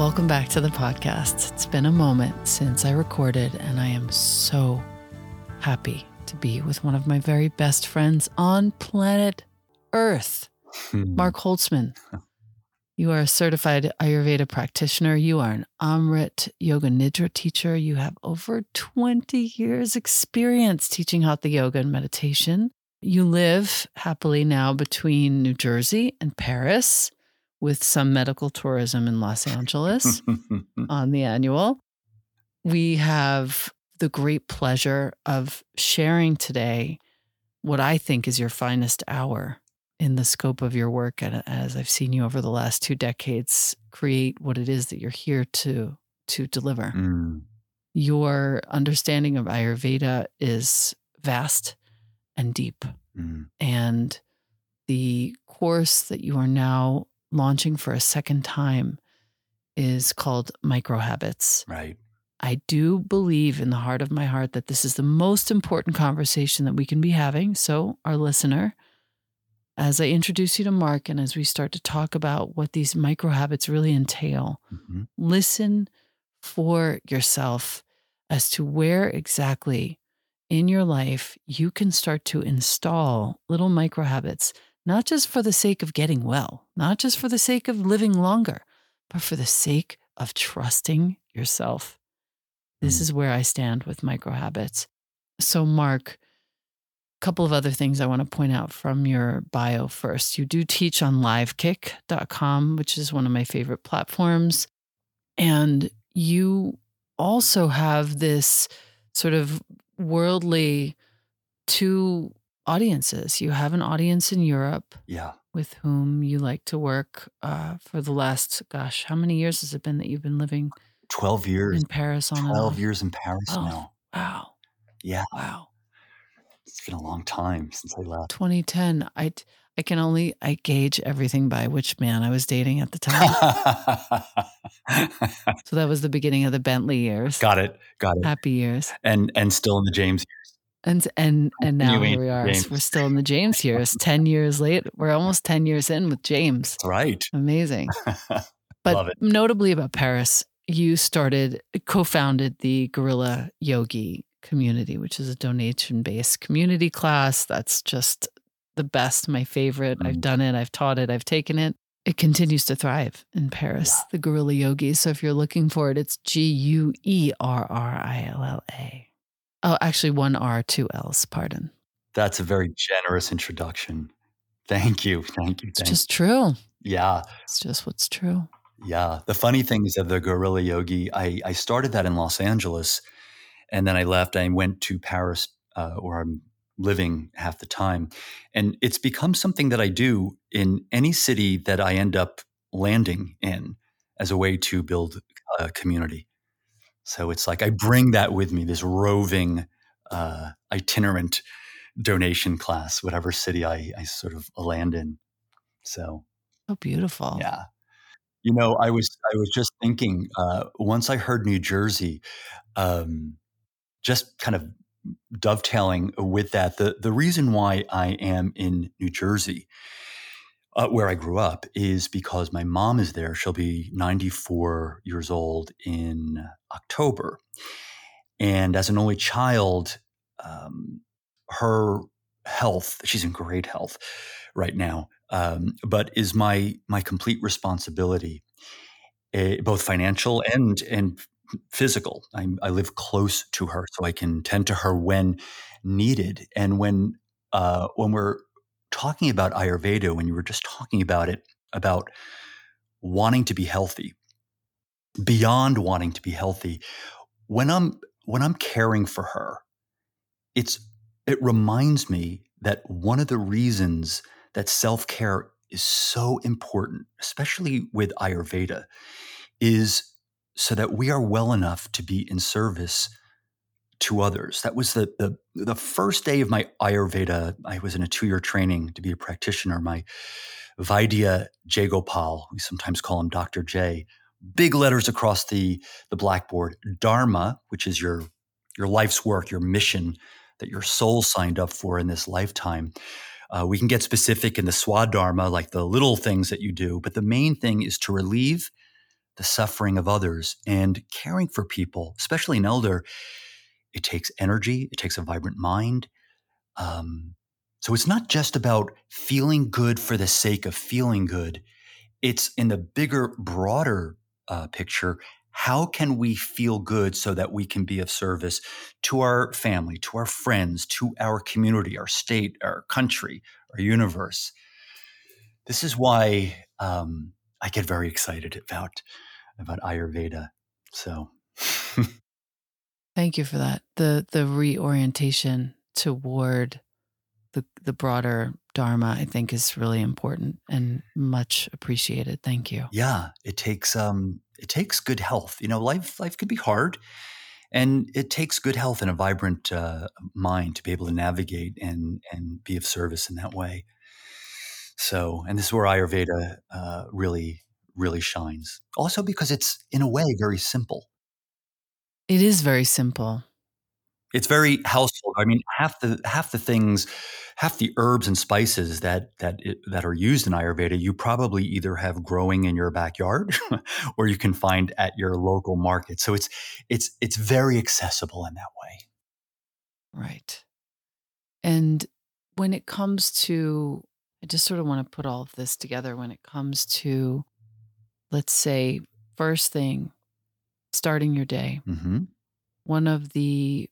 Welcome back to the podcast. It's been a moment since I recorded, and I am so happy to be with one of my very best friends on planet Earth, hmm. Mark Holtzman. You are a certified Ayurveda practitioner. You are an Amrit Yoga Nidra teacher. You have over 20 years experience teaching Hatha yoga and meditation. You live happily now between New Jersey and Paris with some medical tourism in Los Angeles on the annual. We have the great pleasure of sharing today what I think is your finest hour in the scope of your work and as I've seen you over the last two decades create what it is that you're here to to deliver. Mm. Your understanding of Ayurveda is vast and deep. Mm. And the course that you are now launching for a second time is called Micro Habits. Right. I do believe in the heart of my heart that this is the most important conversation that we can be having. So, our listener, as I introduce you to Mark and as we start to talk about what these micro habits really entail, Mhm. listen for yourself as to where exactly in your life you can start to install little micro habits, not just for the sake of getting well, not just for the sake of living longer, but for the sake of trusting yourself. This Mm. is where I stand with micro habits. So, Mark, a couple of other things I want to point out from your bio first. You do teach on livekick.com, which is one of my favorite platforms. And you also have this sort of worldly two audiences. You have an audience in Europe Yeah. with whom you like to work uh, for the last, gosh, how many years has it been that you've been living 12 years. in Paris on 12 years in Paris Oh. now. Wow. Yeah. Wow. It's been a long time since I left. 2010. I I can only I gauge everything by which man I was dating at the time. so that was the beginning of the Bentley years. Got it. Got it. Happy years. And and still in the James years. And and and now here we are. James. We're still in the James years. 10 years late. We're almost 10 years in with James. That's right. Amazing. But notably about Paris, you started co-founded the Guerrilla Yogi community, which is a donation-based community class that's just the best, my favorite. I've Mm. done it, I've taught it, I've taken it. It continues to thrive in Paris, Yeah. the Guerrilla Yogi. So if you're looking for it, it's G U E R R I L L A. Oh, actually, one R, two L's, pardon. That's a very generous introduction. Thank you. Thank you. It's Thank just true. Yeah. It's just what's true. Yeah. The funny thing is that the Guerrilla Yogi, I, I started that in Los Angeles and then I left. I went to Paris, uh, where I'm living half the time. And it's become something that I do in any city that I end up landing in as a way to build a community. So it's like I bring that with me, this roving, uh, itinerant donation class, whatever city I, I sort of land in. So So beautiful. yeah. You know, I was I was just thinking uh, once I heard New Jersey, um, just kind of dovetailing with that. The the reason why I am in New Jersey, uh, where I grew up, is because my mom is there. She'll be 94 years old in October, and as an only child, um, her health she's in great health right now um, but is my my complete responsibility eh, both financial and and physical. I, I live close to her so i can tend to her when needed. And when uh, when we're talking about ayurveda when you were just talking about it about wanting to be healthy beyond wanting to be healthy when i'm when i'm caring for her it's it reminds me that one of the reasons that self-care is so important especially with ayurveda is so that we are well enough to be in service to others that was the the, the first day of my ayurveda i was in a two-year training to be a practitioner my vaidya j gopal we sometimes call him dr j big letters across the the blackboard dharma which is your your life's work your mission that your soul signed up for in this lifetime. Uh, we can get specific in the swadharma, like the little things that you do, but the main thing is to relieve the suffering of others and caring for people, especially an elder. It takes energy, it takes a vibrant mind. Um, so it's not just about feeling good for the sake of feeling good. it's in the bigger, broader uh, picture. How can we feel good so that we can be of service to our family, to our friends, to our community, our state, our country, our universe? This is why um, I get very excited about about Ayurveda. So, thank you for that. the The reorientation toward the the broader dharma i think is really important and much appreciated. Thank you. Yeah it takes um it takes good health. You know life life can be hard and it takes good health and a vibrant uh, mind to be able to navigate and and be of service in that way. So and this is where ayurveda uh, really really shines. Also because it's in a way very simple it is very simple it's very household. I mean, half the half the things, half the herbs and spices that that it, that are used in Ayurveda, you probably either have growing in your backyard, or you can find at your local market. So it's it's it's very accessible in that way. Right. And when it comes to, I just sort of want to put all of this together. When it comes to, let's say, first thing, starting your day. Mm-hmm. One of the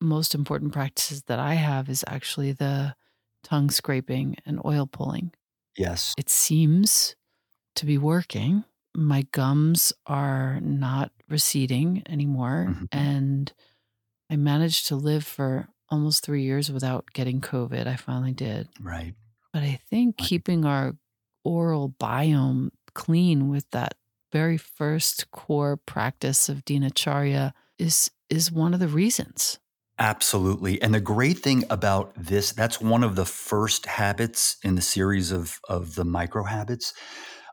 most important practices that I have is actually the tongue scraping and oil pulling. Yes. It seems to be working. My gums are not receding anymore. Mm-hmm. And I managed to live for almost three years without getting COVID. I finally did. Right. But I think Right. keeping our oral biome clean with that very first core practice of dinacharya is is one of the reasons. Absolutely. And the great thing about this, that's one of the first habits in the series of, of the micro habits.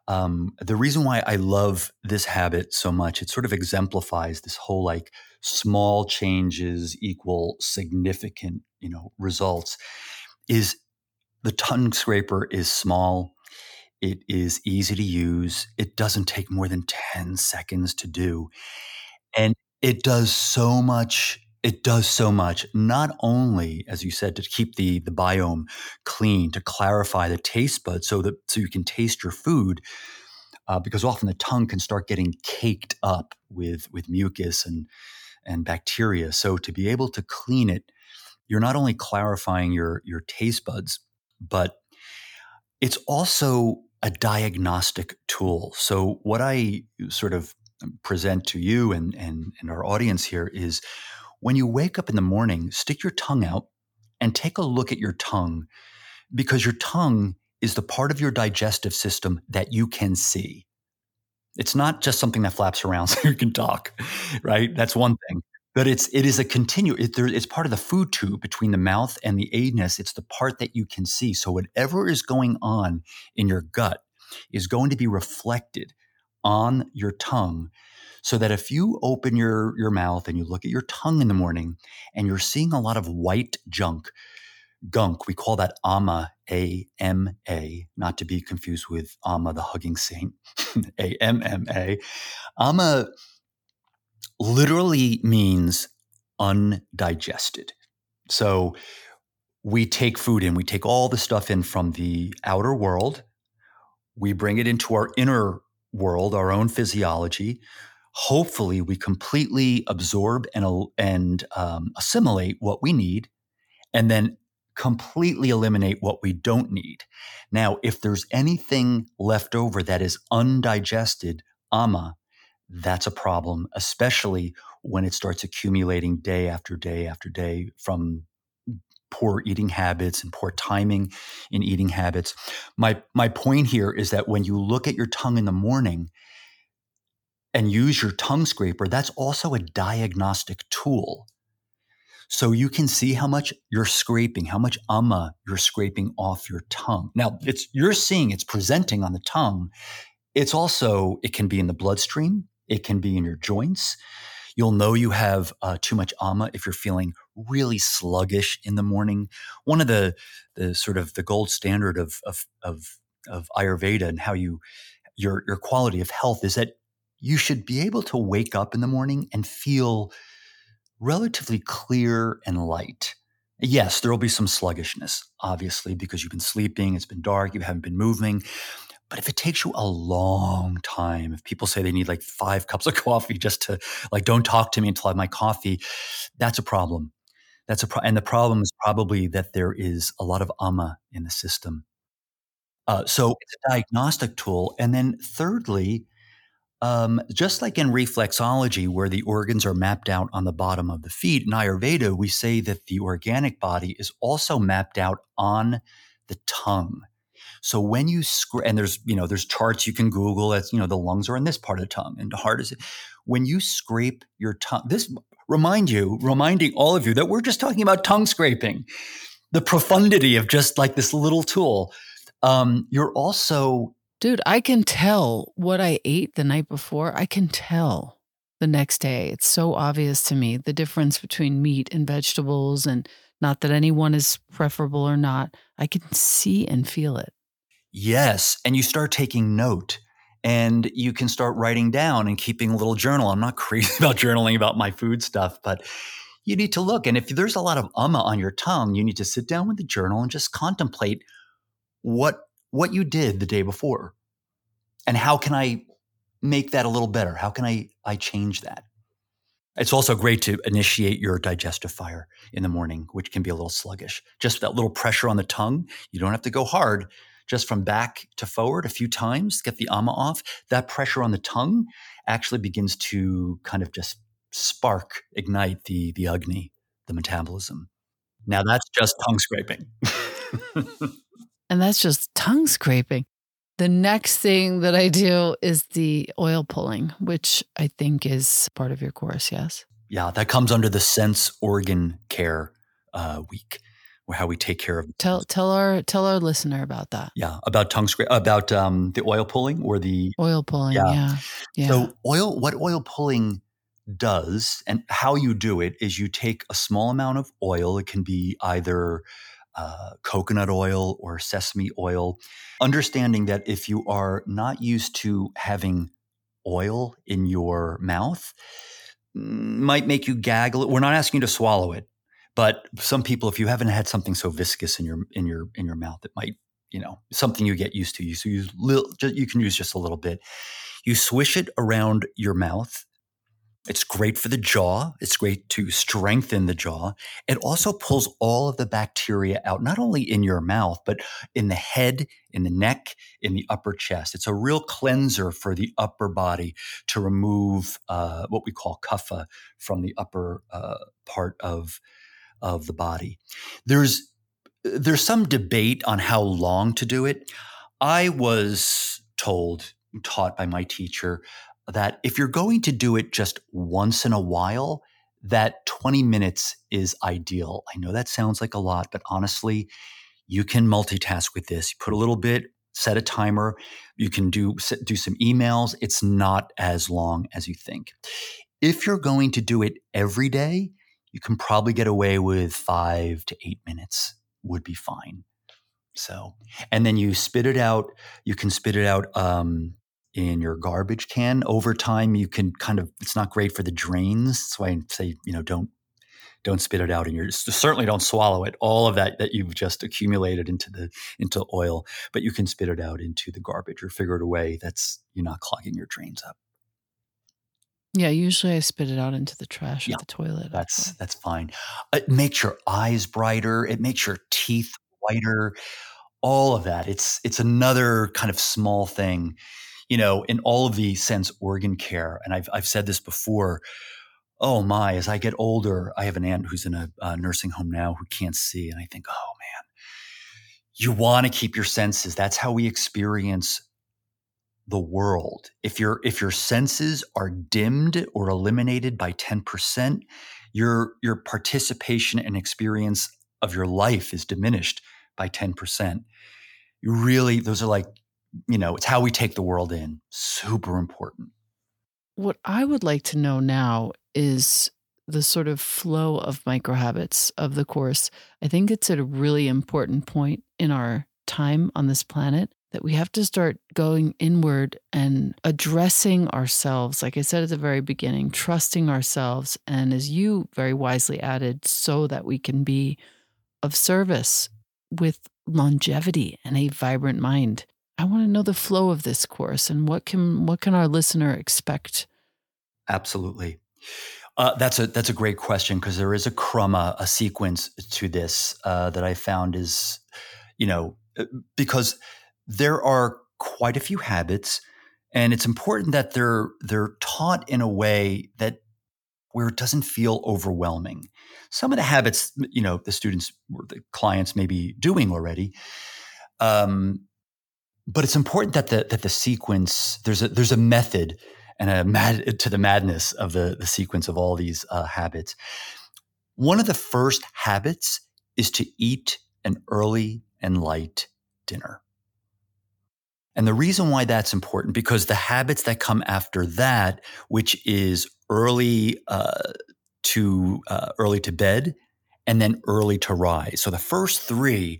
Um, the reason why I love this habit so much, it sort of exemplifies this whole like small changes equal significant, you know, results is the tongue scraper is small. It is easy to use. It doesn't take more than 10 seconds to do. And it does so much it does so much, not only, as you said, to keep the, the biome clean, to clarify the taste buds so that so you can taste your food, uh, because often the tongue can start getting caked up with, with mucus and, and bacteria. So to be able to clean it, you're not only clarifying your, your taste buds, but it's also a diagnostic tool. So what I sort of present to you and, and, and our audience here is when you wake up in the morning, stick your tongue out and take a look at your tongue because your tongue is the part of your digestive system that you can see. It's not just something that flaps around so you can talk, right? That's one thing. But it's it is a continue. It, there, it's part of the food tube between the mouth and the anus. It's the part that you can see. So whatever is going on in your gut is going to be reflected on your tongue so that if you open your, your mouth and you look at your tongue in the morning and you're seeing a lot of white junk, gunk, we call that ama, A M A, not to be confused with Amma the hugging saint, A M M A. Ama literally means undigested. So we take food in, we take all the stuff in from the outer world, we bring it into our inner world, our own physiology hopefully we completely absorb and, and um, assimilate what we need and then completely eliminate what we don't need. Now, if there's anything left over that is undigested, ama, that's a problem, especially when it starts accumulating day after day after day from poor eating habits and poor timing in eating habits. My my point here is that when you look at your tongue in the morning and use your tongue scraper, that's also a diagnostic tool. So you can see how much you're scraping, how much ama you're scraping off your tongue. Now, it's you're seeing it's presenting on the tongue. It's also it can be in the bloodstream, it can be in your joints. You'll know you have uh, too much ama if you're feeling really sluggish in the morning. One of the the sort of the gold standard of of of, of Ayurveda and how you your your quality of health is that you should be able to wake up in the morning and feel relatively clear and light. Yes, there will be some sluggishness, obviously, because you've been sleeping, it's been dark, you haven't been moving. But if it takes you a long time, if people say they need like five cups of coffee just to like, don't talk to me until I have my coffee, that's a problem. That's a pro- and the problem is probably that there is a lot of ama in the system. Uh, so it's a diagnostic tool. And then thirdly, um, just like in reflexology, where the organs are mapped out on the bottom of the feet, in Ayurveda, we say that the organic body is also mapped out on the tongue. So when you scrape, and there's you know there's charts you can Google. That's you know the lungs are in this part of the tongue, and the heart is. When you scrape your tongue, this remind you, reminding all of you that we're just talking about tongue scraping, the profundity of just like this little tool. Um, you're also Dude, I can tell what I ate the night before. I can tell the next day. It's so obvious to me the difference between meat and vegetables, and not that anyone is preferable or not. I can see and feel it. Yes. And you start taking note and you can start writing down and keeping a little journal. I'm not crazy about journaling about my food stuff, but you need to look. And if there's a lot of ama on your tongue, you need to sit down with the journal and just contemplate what what you did the day before and how can I make that a little better? How can I, I change that? It's also great to initiate your digestive fire in the morning, which can be a little sluggish. Just that little pressure on the tongue. You don't have to go hard. Just from back to forward a few times, get the ama off. That pressure on the tongue actually begins to kind of just spark, ignite the the agni, the metabolism. Now that's just tongue scraping. And that's just tongue scraping. The next thing that I do is the oil pulling, which I think is part of your course. Yes. Yeah, that comes under the sense organ care uh, week, how we take care of. Tell tell our tell our listener about that. Yeah, about tongue scrape, about um, the oil pulling or the oil pulling. Yeah. yeah, yeah. So oil, what oil pulling does, and how you do it is you take a small amount of oil. It can be either uh, coconut oil or sesame oil, understanding that if you are not used to having oil in your mouth, mm, might make you gaggle. We're not asking you to swallow it, but some people, if you haven't had something so viscous in your in your in your mouth, it might you know something you get used to. You so use little, you can use just a little bit. You swish it around your mouth it's great for the jaw. It's great to strengthen the jaw. It also pulls all of the bacteria out, not only in your mouth, but in the head, in the neck, in the upper chest. It's a real cleanser for the upper body to remove uh, what we call kapha from the upper uh, part of, of the body. There's there's some debate on how long to do it. I was told, taught by my teacher, that if you're going to do it just once in a while, that 20 minutes is ideal. I know that sounds like a lot, but honestly, you can multitask with this. You put a little bit, set a timer. You can do do some emails. It's not as long as you think. If you're going to do it every day, you can probably get away with 5 to 8 minutes would be fine. So, and then you spit it out. You can spit it out um, in your garbage can. Over time, you can kind of it's not great for the drains. That's why I say you know don't don't spit it out in your certainly don't swallow it all of that that you've just accumulated into the into oil but you can spit it out into the garbage or figure it away that's you're not clogging your drains up yeah usually i spit it out into the trash yeah, at the toilet that's that's fine uh, it makes your eyes brighter it makes your teeth whiter all of that it's it's another kind of small thing you know, in all of the sense organ care, and I've, I've said this before, oh my, as I get older, I have an aunt who's in a, a nursing home now who can't see. And I think, oh man, you want to keep your senses. That's how we experience the world. If your if your senses are dimmed or eliminated by 10%, your your participation and experience of your life is diminished by 10%. You really those are like you know, it's how we take the world in. Super important. What I would like to know now is the sort of flow of micro habits of the course. I think it's at a really important point in our time on this planet that we have to start going inward and addressing ourselves. Like I said at the very beginning, trusting ourselves. And as you very wisely added, so that we can be of service with longevity and a vibrant mind I want to know the flow of this course and what can what can our listener expect? Absolutely. Uh, that's a that's a great question because there is a krama, a sequence to this uh, that I found is, you know, uh, because there are quite a few habits, and it's important that they're they're taught in a way that where it doesn't feel overwhelming. Some of the habits, you know, the students or the clients may be doing already, um, but it's important that the that the sequence there's a there's a method and a mad to the madness of the, the sequence of all these uh, habits. One of the first habits is to eat an early and light dinner. And the reason why that's important, because the habits that come after that, which is early uh, to uh, early to bed and then early to rise. So the first three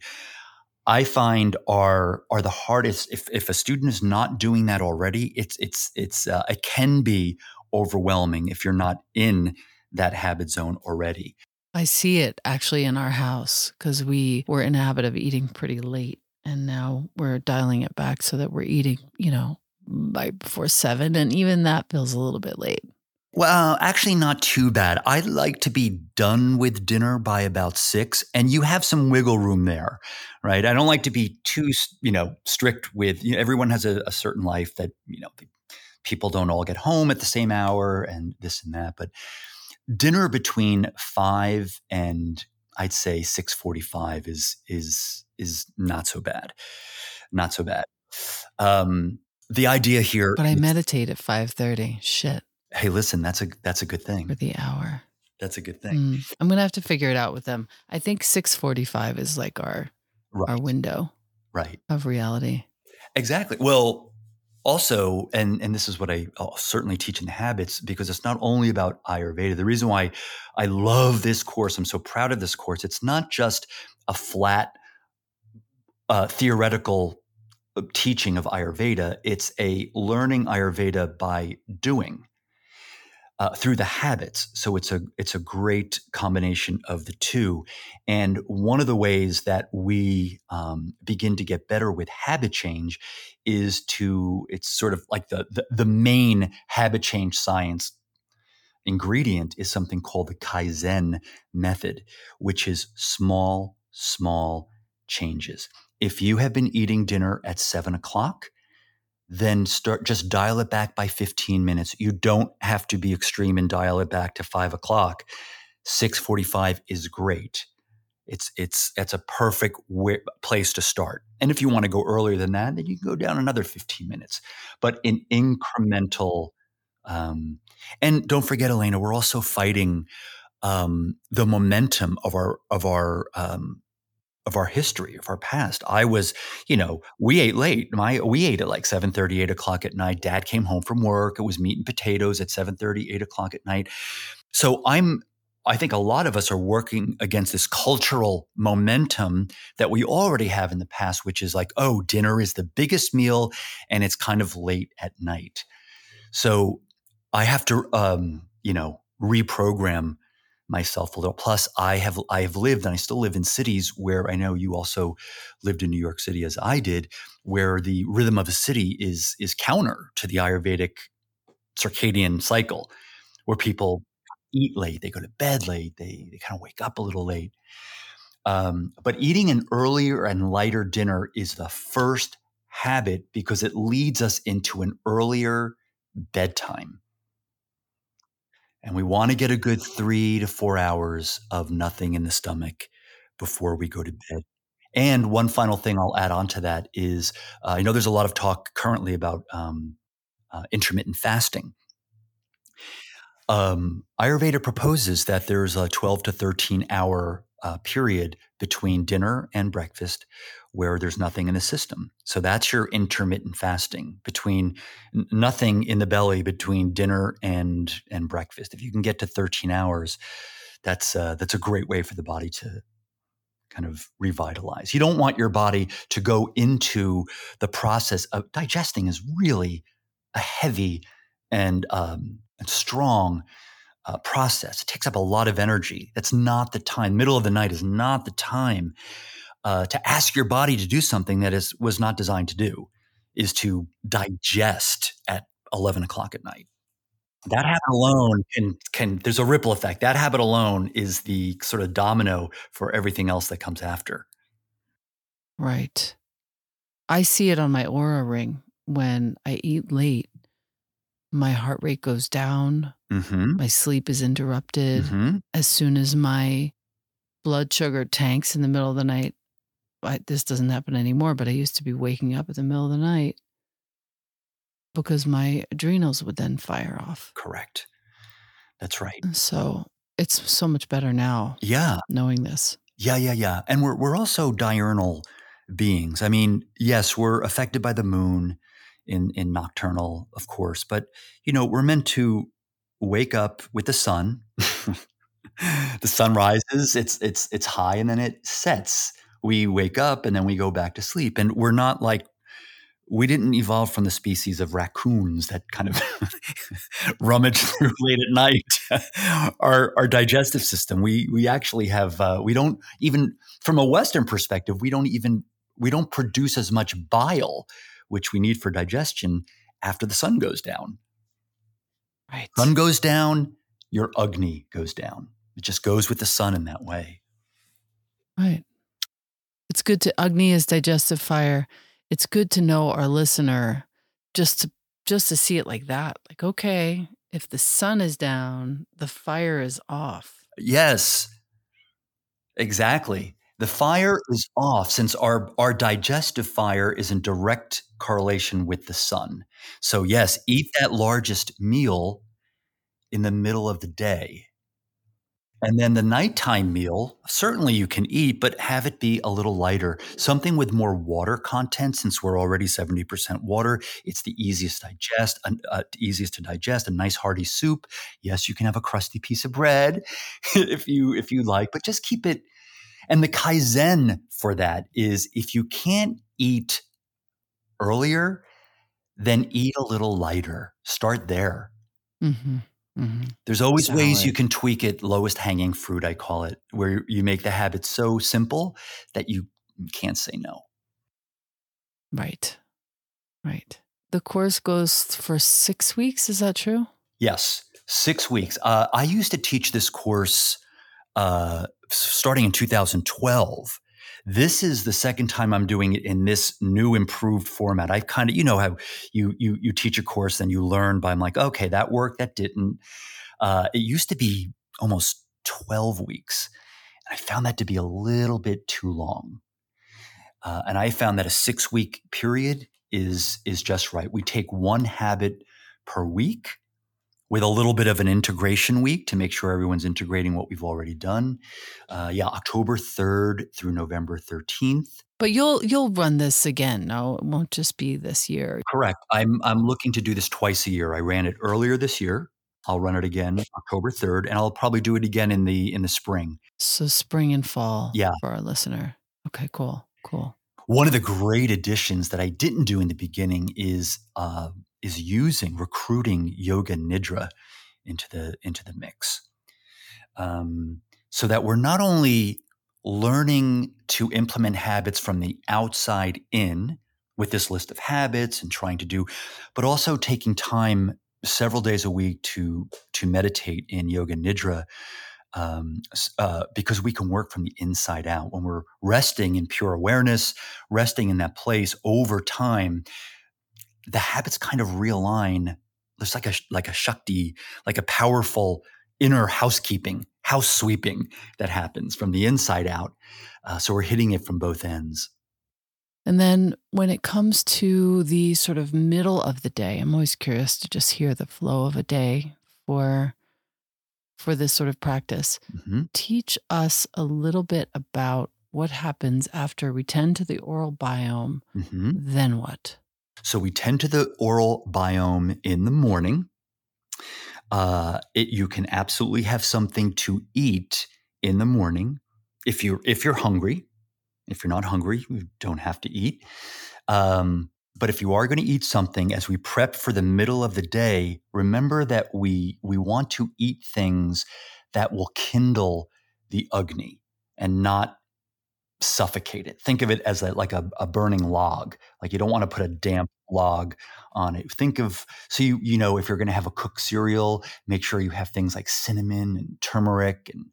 I find are are the hardest. If if a student is not doing that already, it's it's it's uh, it can be overwhelming if you're not in that habit zone already. I see it actually in our house because we were in a habit of eating pretty late, and now we're dialing it back so that we're eating, you know, right before seven, and even that feels a little bit late. Well, actually, not too bad. I like to be done with dinner by about six, and you have some wiggle room there, right? I don't like to be too, you know, strict with. You know, everyone has a, a certain life that you know people don't all get home at the same hour, and this and that. But dinner between five and I'd say six forty-five is is is not so bad, not so bad. Um, the idea here, but I meditate at five thirty. Shit. Hey, listen, that's a that's a good thing. For the hour. That's a good thing. Mm, I'm gonna have to figure it out with them. I think 6:45 is like our right. our window, right, of reality. Exactly. Well, also, and and this is what I I'll certainly teach in the habits because it's not only about Ayurveda. The reason why I love this course, I'm so proud of this course. It's not just a flat uh, theoretical teaching of Ayurveda. It's a learning Ayurveda by doing uh, through the habits. So it's a it's a great combination of the two. And one of the ways that we um, begin to get better with habit change is to it's sort of like the, the the main habit change science ingredient is something called the Kaizen method, which is small, small changes. If you have been eating dinner at seven o'clock, then start just dial it back by 15 minutes. You don't have to be extreme and dial it back to five o'clock. 645 is great. It's it's it's a perfect place to start. And if you want to go earlier than that, then you can go down another 15 minutes. But in incremental, um, and don't forget, Elena, we're also fighting um, the momentum of our of our um, of our history, of our past. I was, you know, we ate late. My we ate at like 7 30, 8 o'clock at night. Dad came home from work. It was meat and potatoes at 7 30, 8 o'clock at night. So I'm I think a lot of us are working against this cultural momentum that we already have in the past, which is like, oh, dinner is the biggest meal and it's kind of late at night. So I have to, um, you know, reprogram myself a little. Plus, I have I have lived and I still live in cities where I know you also lived in New York City as I did, where the rhythm of a city is is counter to the Ayurvedic circadian cycle, where people eat late, they go to bed late, they they kind of wake up a little late. Um, but eating an earlier and lighter dinner is the first habit because it leads us into an earlier bedtime. And we want to get a good three to four hours of nothing in the stomach before we go to bed. And one final thing I'll add on to that is uh, I know there's a lot of talk currently about um, uh, intermittent fasting. Um, Ayurveda proposes that there's a 12 to 13 hour uh, period between dinner and breakfast where there's nothing in the system. So that's your intermittent fasting between n- nothing in the belly between dinner and and breakfast. If you can get to 13 hours, that's uh, that's a great way for the body to kind of revitalize. You don't want your body to go into the process of digesting is really a heavy and um, and strong uh, process. It takes up a lot of energy. That's not the time. Middle of the night is not the time uh, to ask your body to do something that is was not designed to do. is to digest at 11 o'clock at night. That habit alone can can there's a ripple effect. That habit alone is the sort of domino for everything else that comes after. Right. I see it on my Oura ring when I eat late. My heart rate goes down. Mhm. My sleep is interrupted. Mhm. As soon as my blood sugar tanks in the middle of the night, I, this doesn't happen anymore, but I used to be waking up at the middle of the night because my adrenals would then fire off. Correct. That's right. So it's so much better now Yeah. knowing this. Yeah, yeah, yeah. And we're we're also diurnal beings. I mean, yes, we're affected by the moon in in nocturnal, of course, but you know, we're meant to wake up with the sun. the sun rises, it's it's it's high and then it sets. We wake up and then we go back to sleep. And we're not like we didn't evolve from the species of raccoons that kind of rummage through late at night. our our digestive system, we we actually have uh, we don't even from a Western perspective, we don't even we don't produce as much bile, which we need for digestion after the sun goes down. Right. Sun goes down, your Agni goes down. It just goes with the sun in that way. Right. It's good to Agni is digestive fire. It's good to know our listener just to just to see it like that. Like, okay, if the sun is down, the fire is off. Yes. Exactly. The fire is off since our, our digestive fire is in direct correlation with the sun. So, yes, eat that largest meal in the middle of the day. And then the nighttime meal, certainly you can eat, but have it be a little lighter. Something with more water content, since we're already 70% water. It's the easiest to digest, uh, easiest to digest, a nice hearty soup. Yes, you can have a crusty piece of bread if you if you like, but just keep it and the kaizen for that is if you can't eat earlier, then eat a little lighter. Start there. Mm-hmm. Mm-hmm. There's always ways you can tweak it, lowest hanging fruit, I call it, where you make the habit so simple that you can't say no. Right. Right. The course goes for six weeks. Is that true? Yes, six weeks. Uh, I used to teach this course uh, starting in 2012. This is the second time I'm doing it in this new improved format. I kind of, you know, how you you you teach a course, then you learn by I'm like, okay, that worked, that didn't. Uh, it used to be almost 12 weeks. And I found that to be a little bit too long. Uh, and I found that a six week period is is just right. We take one habit per week with a little bit of an integration week to make sure everyone's integrating what we've already done. Uh, yeah, October 3rd through November 13th. But you'll you'll run this again. No, it won't just be this year. Correct. I'm I'm looking to do this twice a year. I ran it earlier this year. I'll run it again October 3rd and I'll probably do it again in the in the spring. So spring and fall Yeah. for our listener. Okay, cool. Cool. One of the great additions that I didn't do in the beginning is uh, is using recruiting yoga nidra into the into the mix, um, so that we're not only learning to implement habits from the outside in with this list of habits and trying to do, but also taking time several days a week to to meditate in yoga nidra um, uh, because we can work from the inside out. When we're resting in pure awareness, resting in that place over time, the habits kind of realign. There's like a like a shakti, like a powerful inner housekeeping, house sweeping that happens from the inside out. Uh, so we're hitting it from both ends. And then when it comes to the sort of middle of the day, I'm always curious to just hear the flow of a day for for this sort of practice. Mhm. Teach us a little bit about what happens after we tend to the oral biome. Mhm. Then what? So we tend to the oral biome in the morning. Uh, it, you can absolutely have something to eat in the morning if you if you're hungry. If you're not hungry, you don't have to eat. Um, but if you are going to eat something, as we prep for the middle of the day, remember that we we want to eat things that will kindle the agni and not suffocate it. Think of it as a, like a, a burning log. Like you don't want to put a damp log on it. Think of so you you know if you're going to have a cooked cereal, make sure you have things like cinnamon and turmeric, and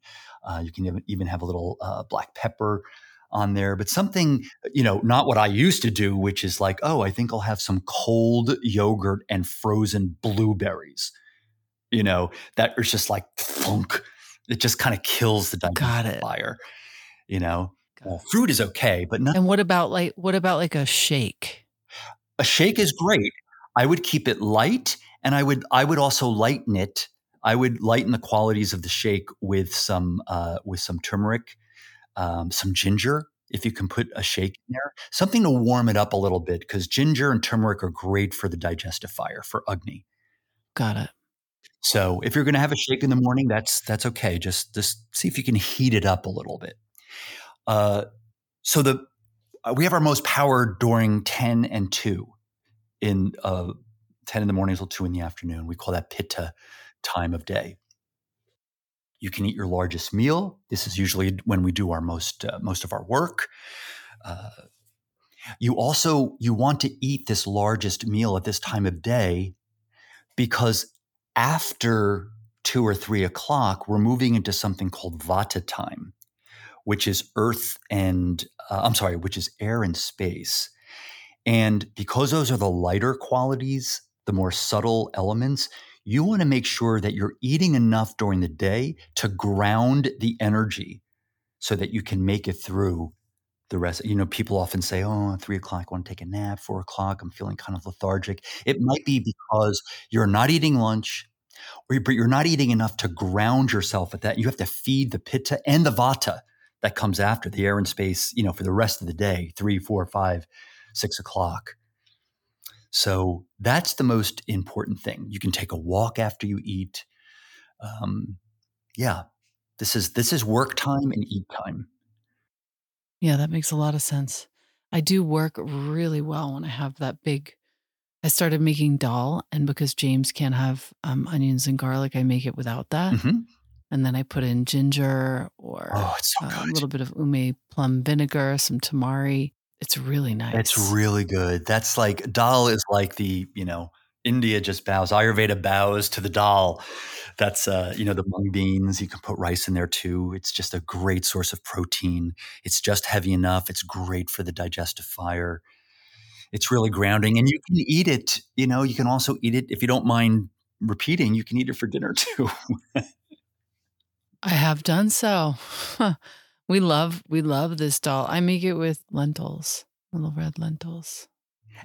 uh, you can even have a little uh, black pepper on there. But something you know, not what I used to do, which is like, oh, I think I'll have some cold yogurt and frozen blueberries. You know, that is just like funk. It just kind of kills the digestive fire. You know, uh, fruit is okay, but not. And what about like what about like a shake? A shake is great. I would keep it light, and I would I would also lighten it. I would lighten the qualities of the shake with some uh, with some turmeric, um, some ginger. If you can put a shake in there, something to warm it up a little bit, because ginger and turmeric are great for the digestive fire for Agni. Got it. So if you're going to have a shake in the morning, that's that's okay. Just just see if you can heat it up a little bit. Uh, so the uh, we have our most power during 10 and 2 in uh, 10 in the morning till 2 in the afternoon. We call that pitta time of day. You can eat your largest meal. This is usually when we do our most uh, most of our work. Uh, you also you want to eat this largest meal at this time of day because after two or three o'clock, we're moving into something called vata time which is earth and uh, I'm sorry, which is air and space. And because those are the lighter qualities, the more subtle elements, you want to make sure that you're eating enough during the day to ground the energy so that you can make it through the rest. You know, people often say, oh, three o'clock, I want to take a nap, four o'clock, I'm feeling kind of lethargic. It might be because you're not eating lunch, or but you're not eating enough to ground yourself at that. You have to feed the pitta and the vata that comes after the air and space, you know, for the rest of the day, three, four, five, six o'clock. So that's the most important thing. You can take a walk after you eat. Um, yeah, this is this is work time and eat time. Yeah, that makes a lot of sense. I do work really well when I have that big. I started making dal, and because James can't have um, onions and garlic, I make it without that. Mm-hmm and then I put in ginger or oh, so a little bit of ume plum vinegar, some tamari. It's really nice. It's really good. That's like dal is like the you know India just bows. Ayurveda bows to the dal. That's uh, you know the mung beans. You can put rice in there too. It's just a great source of protein. It's just heavy enough. It's great for the digestive fire. It's really grounding, and you can eat it. You know, you can also eat it if you don't mind repeating. You can eat it for dinner too. I have done so. we love we love this dal. I make it with lentils, little red lentils.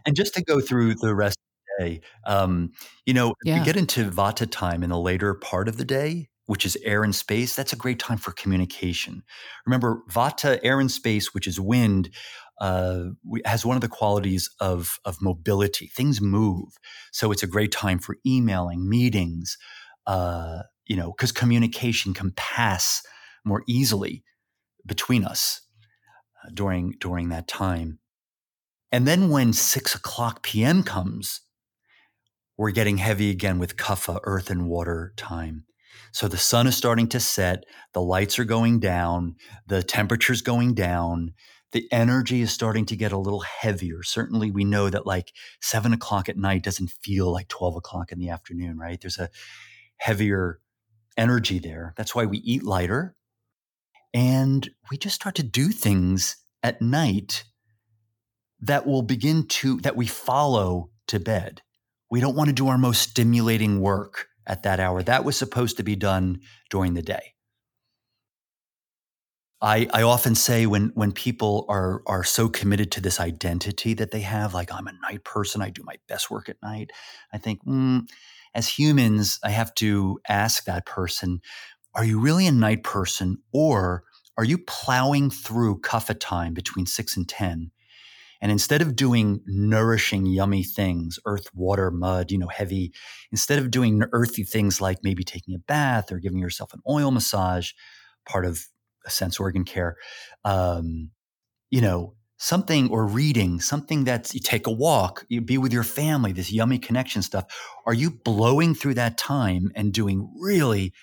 And just to go through the rest of the day, um, you know, yeah. you get into Vata time in the later part of the day, which is air and space. That's a great time for communication. Remember, Vata, air and space, which is wind, uh, has one of the qualities of of mobility. Things move, so it's a great time for emailing, meetings. Uh, you know, because communication can pass more easily between us uh, during during that time. And then when six o'clock p.m. comes, we're getting heavy again with kapha, earth and water time. So the sun is starting to set, the lights are going down, the temperature's going down, the energy is starting to get a little heavier. Certainly, we know that like seven o'clock at night doesn't feel like 12 o'clock in the afternoon, right? There's a heavier energy there. That's why we eat lighter. And we just start to do things at night that will begin to, that we follow to bed. We don't want to do our most stimulating work at that hour. That was supposed to be done during the day. I, I often say when when people are are so committed to this identity that they have, like I'm a night person, I do my best work at night. I think mm, as humans, I have to ask that person, are you really a night person or are you plowing through kapha time between six and 10? And instead of doing nourishing, yummy things, earth, water, mud, you know, heavy, instead of doing earthy things like maybe taking a bath or giving yourself an oil massage, part of a sense organ care, um, you know, something or reading something that's you take a walk you be with your family this yummy connection stuff are you blowing through that time and doing really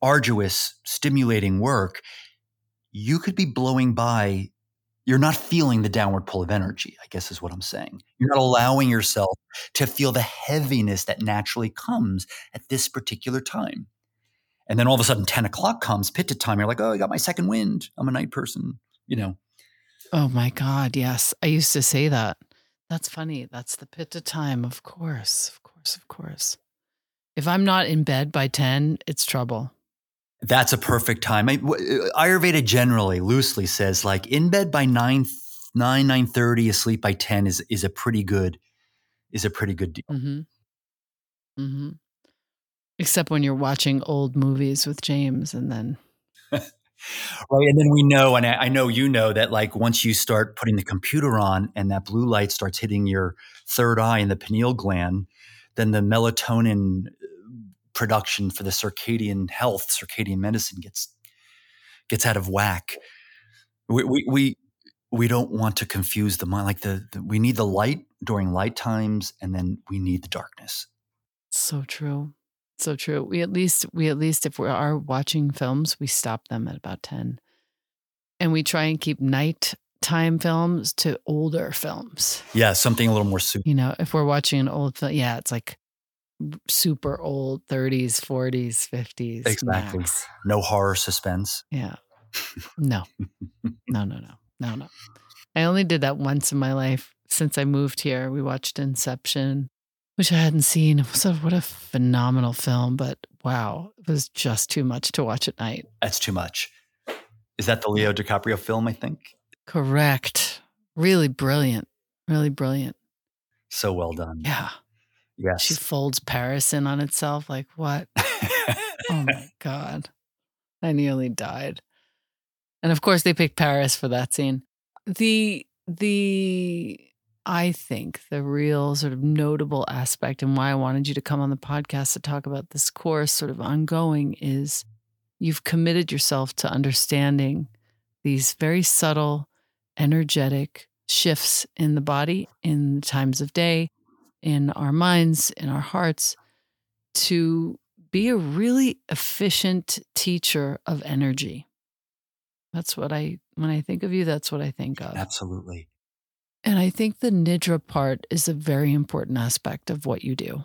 arduous stimulating work you could be blowing by you're not feeling the downward pull of energy, I guess is what I'm saying. You're not allowing yourself to feel the heaviness that naturally comes at this particular time. And then all of a sudden, 10 o'clock comes, pitta time. You're like, oh, I got my second wind. I'm a night person, you know. Oh my God. Yes. I used to say that. That's funny. That's the pitta time. Of course. Of course. Of course. If I'm not in bed by 10, it's trouble. That's a perfect time. I, Ayurveda generally loosely says like in bed by 9 9 9:30 asleep by 10 is is a pretty good is a pretty good deal. Mhm. Mhm. Except when you're watching old movies with James and then Right. And then we know, and I, know you know that like once you start putting the computer on and that blue light starts hitting your third eye and the pineal gland, then the melatonin uh, production for the circadian health, circadian medicine gets gets out of whack. We we we, we don't want to confuse the mind. Like the, the we need the light during light times, and then we need the darkness. so true. So true. We at least we at least if we are watching films, we stop them at about 10. And we try and keep night time films to older films. Yeah, something a little more super. You know, if we're watching an old film, yeah, it's like super old 30s, 40s, 50s. Exactly. max. No horror suspense. Yeah. No. No, no, no. No, no. I only did that once in my life since I moved here. We watched Inception, which I hadn't seen. So what a phenomenal film, but wow, it was just too much to watch at night. That's too much. Is that the Leo DiCaprio film? I think Correct. Really brilliant. Really brilliant. so well done. Yeah. Yes. She folds Paris in on itself. Like, what? Oh my God. I nearly died. And of course they picked Paris for that scene. The the I think the real sort of notable aspect and why I wanted you to come on the podcast to talk about this course sort of ongoing is you've committed yourself to understanding these very subtle energetic shifts in the body in times of day in our minds in our hearts to be a really efficient teacher of energy. That's what I, when I think of you, that's what I think of. Absolutely. And I think the Nidra part is a very important aspect of what you do.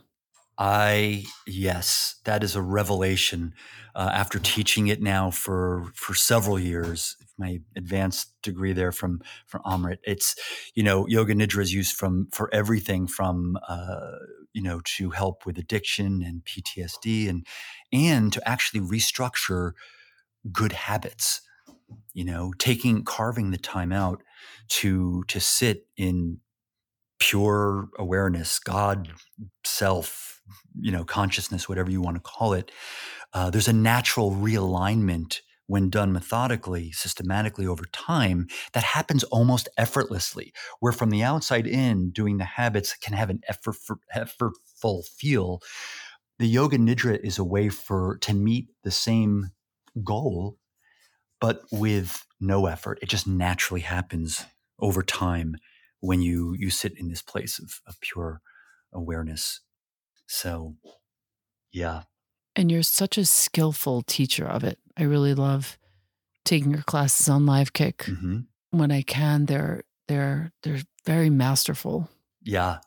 I yes, that is a revelation. Uh, after teaching it now for for several years, my advanced degree there from from Amrit, it's you know yoga nidra is used from for everything from uh, you know to help with addiction and PTSD and and to actually restructure good habits. You know, taking carving the time out to to sit in pure awareness, God, self, you know, consciousness, whatever you want to call it. Uh, there's a natural realignment when done methodically, systematically over time, that happens almost effortlessly. Where from the outside in, doing the habits can have an effort, effortful feel. The yoga nidra is a way for to meet the same goal, but with no effort. It just naturally happens over time when you you sit in this place of, of pure awareness. So, yeah, And you're such a skillful teacher of it. I really love taking your classes on LiveKick hmm when I can. They're they're they're very masterful. yeah.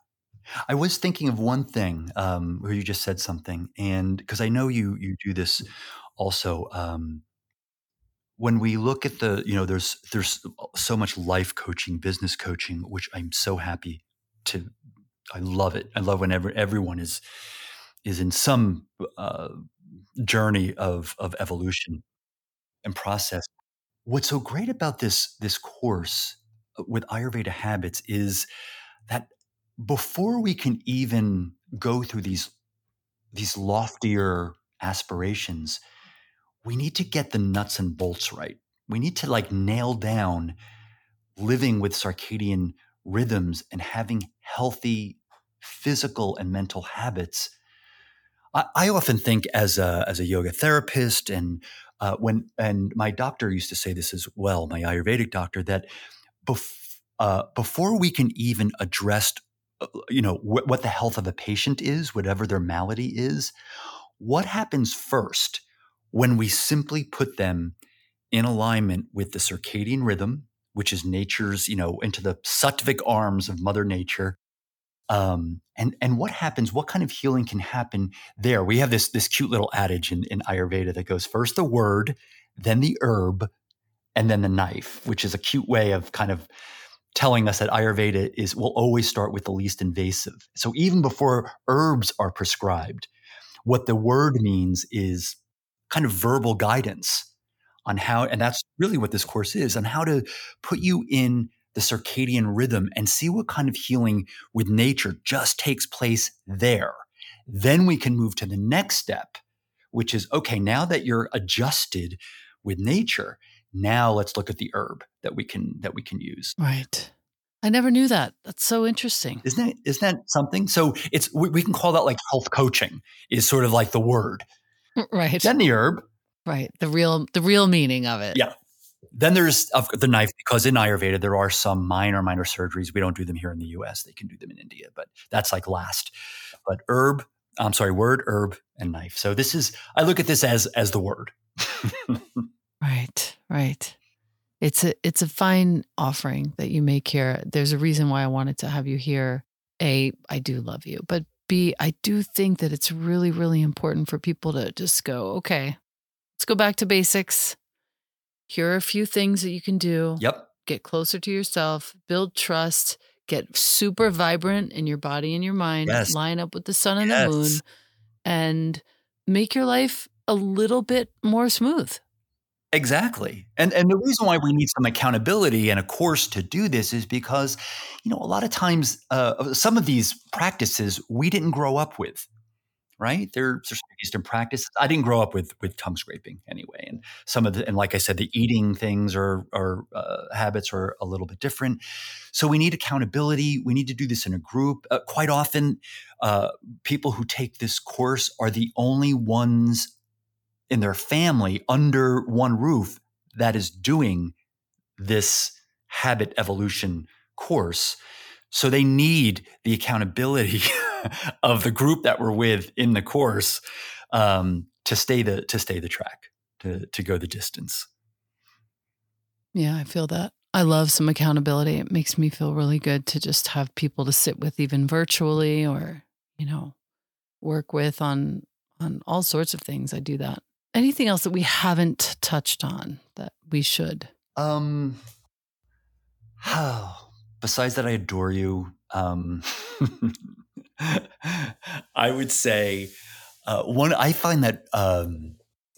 I was thinking of one thing um, where you just said something, and because I know you you do this also. Um, when we look at the, you know, there's there's so much life coaching, business coaching, which I'm so happy to. I love it. I love whenever everyone is is in some uh, journey of of evolution and process. What's so great about this this course uh, with Ayurveda habits is that before we can even go through these these loftier aspirations, we need to get the nuts and bolts right. We need to like nail down living with circadian rhythms and having healthy physical and mental habits. I, I often think as a as a yoga therapist and uh, when and my doctor used to say this as well, my Ayurvedic doctor, that bef- uh, before we can even address, uh, you know, wh- what the health of a patient is, whatever their malady is, what happens first when we simply put them in alignment with the circadian rhythm, which is nature's, you know, into the sattvic arms of Mother Nature. Um, and and what happens? What kind of healing can happen there? We have this this cute little adage in, in Ayurveda that goes first the word, then the herb, and then the knife, which is a cute way of kind of telling us that Ayurveda is will always start with the least invasive. So even before herbs are prescribed, what the word means is kind of verbal guidance on how, and that's really what this course is, on how to put you in the circadian rhythm and see what kind of healing with nature just takes place there. Then we can move to the next step, which is okay, now that you're adjusted with nature, now let's look at the herb that we can that we can use. Right. I never knew that. That's so interesting. Isn't that isn't that something? So it's we, we can call that like health coaching is sort of like the word. Right. Then the herb. Right. The real the real meaning of it. Yeah. Then there's the knife because in Ayurveda there are some minor minor surgeries. We don't do them here in the U.S. They can do them in India, but that's like last. But herb, I'm sorry, word, herb, and knife. So this is I look at this as as the word. right. Right. It's a it's a fine offering that you make here. There's a reason why I wanted to have you here. A, I do love you, but B, I do think that it's really, really important for people to just go, okay, let's go back to basics. Here are a few things that you can do. Yep. Get closer to yourself, build trust, get super vibrant in your body and your mind, yes. line up with the sun and yes. the moon, and make your life a little bit more smooth. Exactly. And and the reason why we need some accountability and a course to do this is because, you know, a lot of times uh, some of these practices we didn't grow up with, right? They're Eastern practices. I didn't grow up with with tongue scraping anyway, and some of the and like I said, the eating things or or uh, habits are a little bit different. So we need accountability. We need to do this in a group. Uh, quite often, uh, people who take this course are the only ones in their family under one roof that is doing this habit evolution course. So they need the accountability of the group that we're with in the course um, to stay the to stay the track to to go the distance. Yeah, I feel that. I love some accountability. It makes me feel really good to just have people to sit with, even virtually, or you know, work with on on all sorts of things. I do that. Anything else that we haven't touched on that we should? Um, oh, besides that, I adore you. Um, I would say uh, one. I find that um,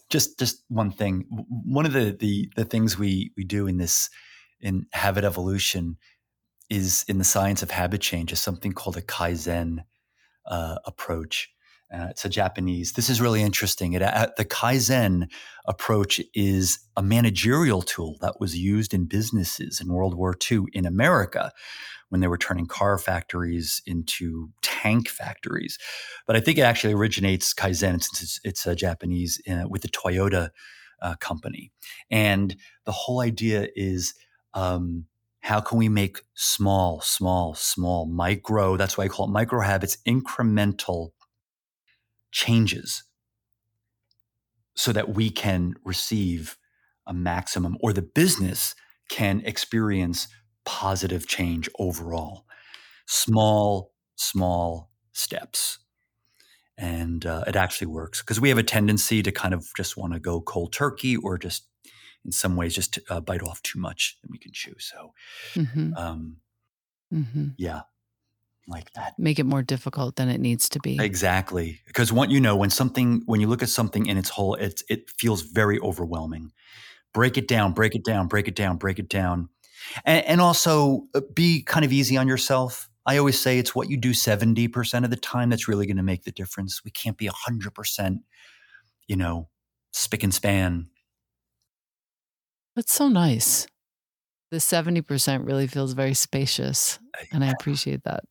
just just one thing. One of the the the things we we do in this in habit evolution is in the science of habit change is something called a kaizen uh, approach. Uh, it's a Japanese. This is really interesting. It, uh, the Kaizen approach is a managerial tool that was used in businesses in World War II in America when they were turning car factories into tank factories. But I think it actually originates Kaizen since it's, it's a Japanese uh, with the Toyota uh, company. And the whole idea is um, how can we make small, small, small, micro, that's why I call it micro habits, incremental changes so that we can receive a maximum or the business can experience positive change overall. Small, small steps. And uh, it actually works because we have a tendency to kind of just want to go cold turkey or just in some ways just uh, bite off too much that we can chew. So, mm-hmm. Um, mm-hmm. yeah, like that. Make it more difficult than it needs to be. Exactly. Because what you know, when something, when you look at something in its whole, it's, it feels very overwhelming. Break it down, break it down, break it down, break it down. And, and also uh, be kind of easy on yourself. I always say it's what you do 70% of the time that's really going to make the difference. We can't be 100%, you know, spick and span. That's so nice. The 70% really feels very spacious. And I appreciate that.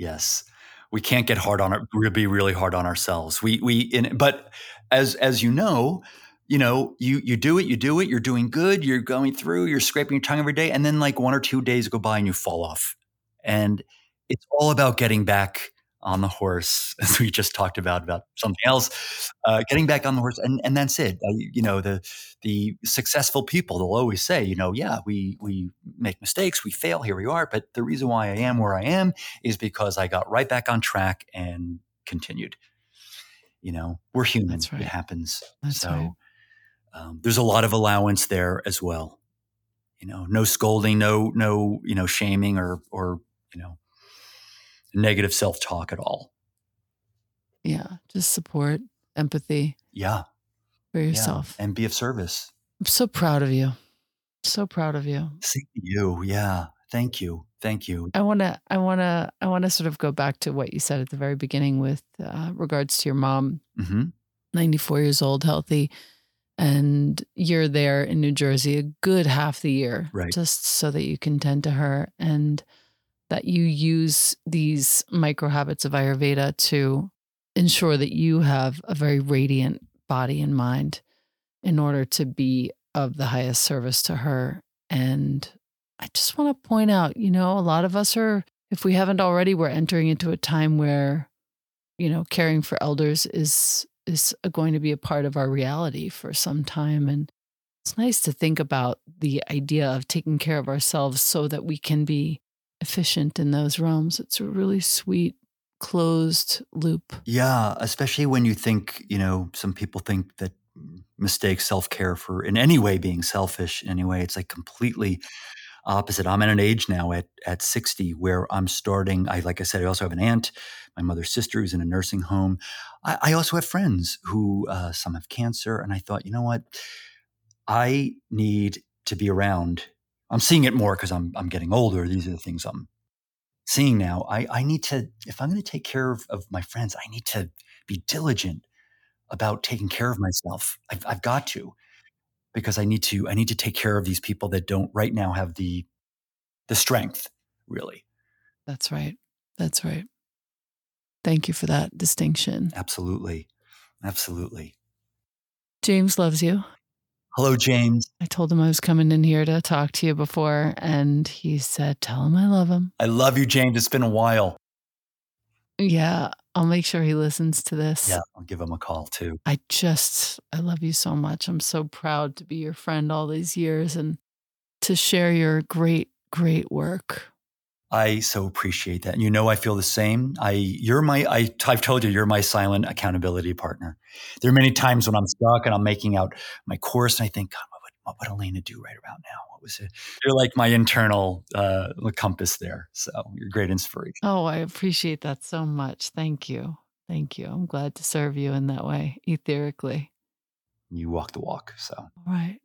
Yes. We can't get hard on our be really hard on ourselves. We we in but as as you know, you know, you you do it, you do it, you're doing good, you're going through, you're scraping your tongue every day, and then like one or two days go by and you fall off. And it's all about getting back on the horse, as we just talked about about something else, uh, getting back on the horse, and and that's it. Uh, you know, the the successful people they'll always say, you know, yeah, we we make mistakes, we fail, here we are, but the reason why I am where I am is because I got right back on track and continued. You know, we're human; right. it happens. That's so right. um, there's a lot of allowance there as well. You know, no scolding, no no you know shaming or or you know negative self talk at all. Yeah, just support, empathy Yeah, for yeah, yourself. and be of service. I'm so proud of you. So proud of you. To you. Yeah, thank you, thank you. I want to I want to I want to sort of go back to what you said at the very beginning with uh, regards to your mom, hmm 94 years old, healthy, and you're there in New Jersey a good half the year Right. just so that you can tend to her and that you use these micro habits of Ayurveda to ensure that you have a very radiant body and mind in order to be of the highest service to her. And I just want to point out, you know, a lot of us are, if we haven't already, we're entering into a time where, you know, caring for elders is is going to be a part of our reality for some time. And it's nice to think about the idea of taking care of ourselves so that we can be efficient in those realms. It's a really sweet, closed loop. Yeah, especially when you think, you know, some people think that mistake self care for in any way being selfish. Anyway, it's like completely opposite. I'm at an age now at at 60 where I'm starting. I like I said, I also have an aunt, my mother's sister who's in a nursing home. I, I also have friends who uh, some have cancer, and I thought, you know what, I need to be around. I'm seeing it more because I'm I'm getting older. These are the things I'm seeing now. I I need to if I'm going to take care of, of my friends, I need to be diligent about taking care of myself. I've, I've got to because I need to I need to take care of these people that don't right now have the the strength really. That's right. That's right. Thank you for that distinction. Absolutely. Absolutely. James loves you. Hello James. I told him I was coming in here to talk to you before, and he said, Tell him I love him. I love you James. It's been a while. Yeah, I'll make sure he listens to this. Yeah, I'll give him a call too. I just, I love you so much. I'm so proud to be your friend all these years and to share your great, great work. I so appreciate that. And you know I feel the same. I you're my I I've told you you're my silent accountability partner. There are many times when I'm stuck and I'm making out my course and I think, God, what would, what would Elena do right about now? What was it? You're like my internal uh, compass there. So you're a great inspiration. Oh, I appreciate that so much. Thank you. Thank you. I'm glad to serve you in that way, etherically. You walk the walk. So All right.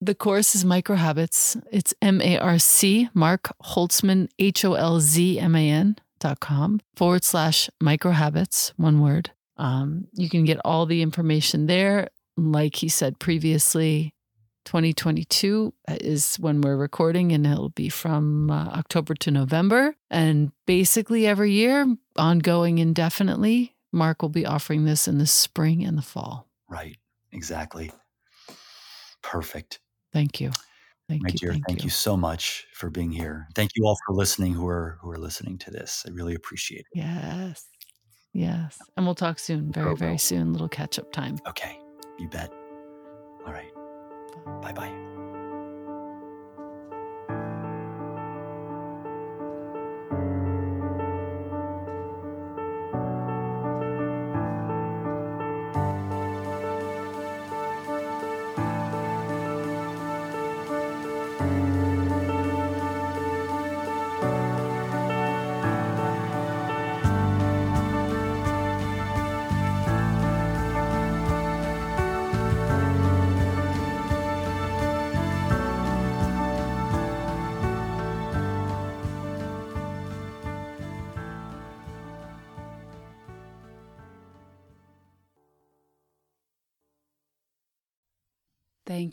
The course is Micro Habits. It's M A R C, Mark Holzman, H O L Z M A N dot com forward slash micro habits, one word. Um, you can get all the information there. Like he said previously, 2022 is when we're recording, and it'll be from uh, October to November. And basically, every year, ongoing indefinitely, Mark will be offering this in the spring and the fall. right, exactly. Perfect. Thank you. Thank My you. dear, thank, you. so much for being here. Thank you all for listening who are who are listening to this. I really appreciate it. Yes. Yes. And we'll talk soon, very, very soon. Little catch up time. Okay, you bet. All right. Bye bye.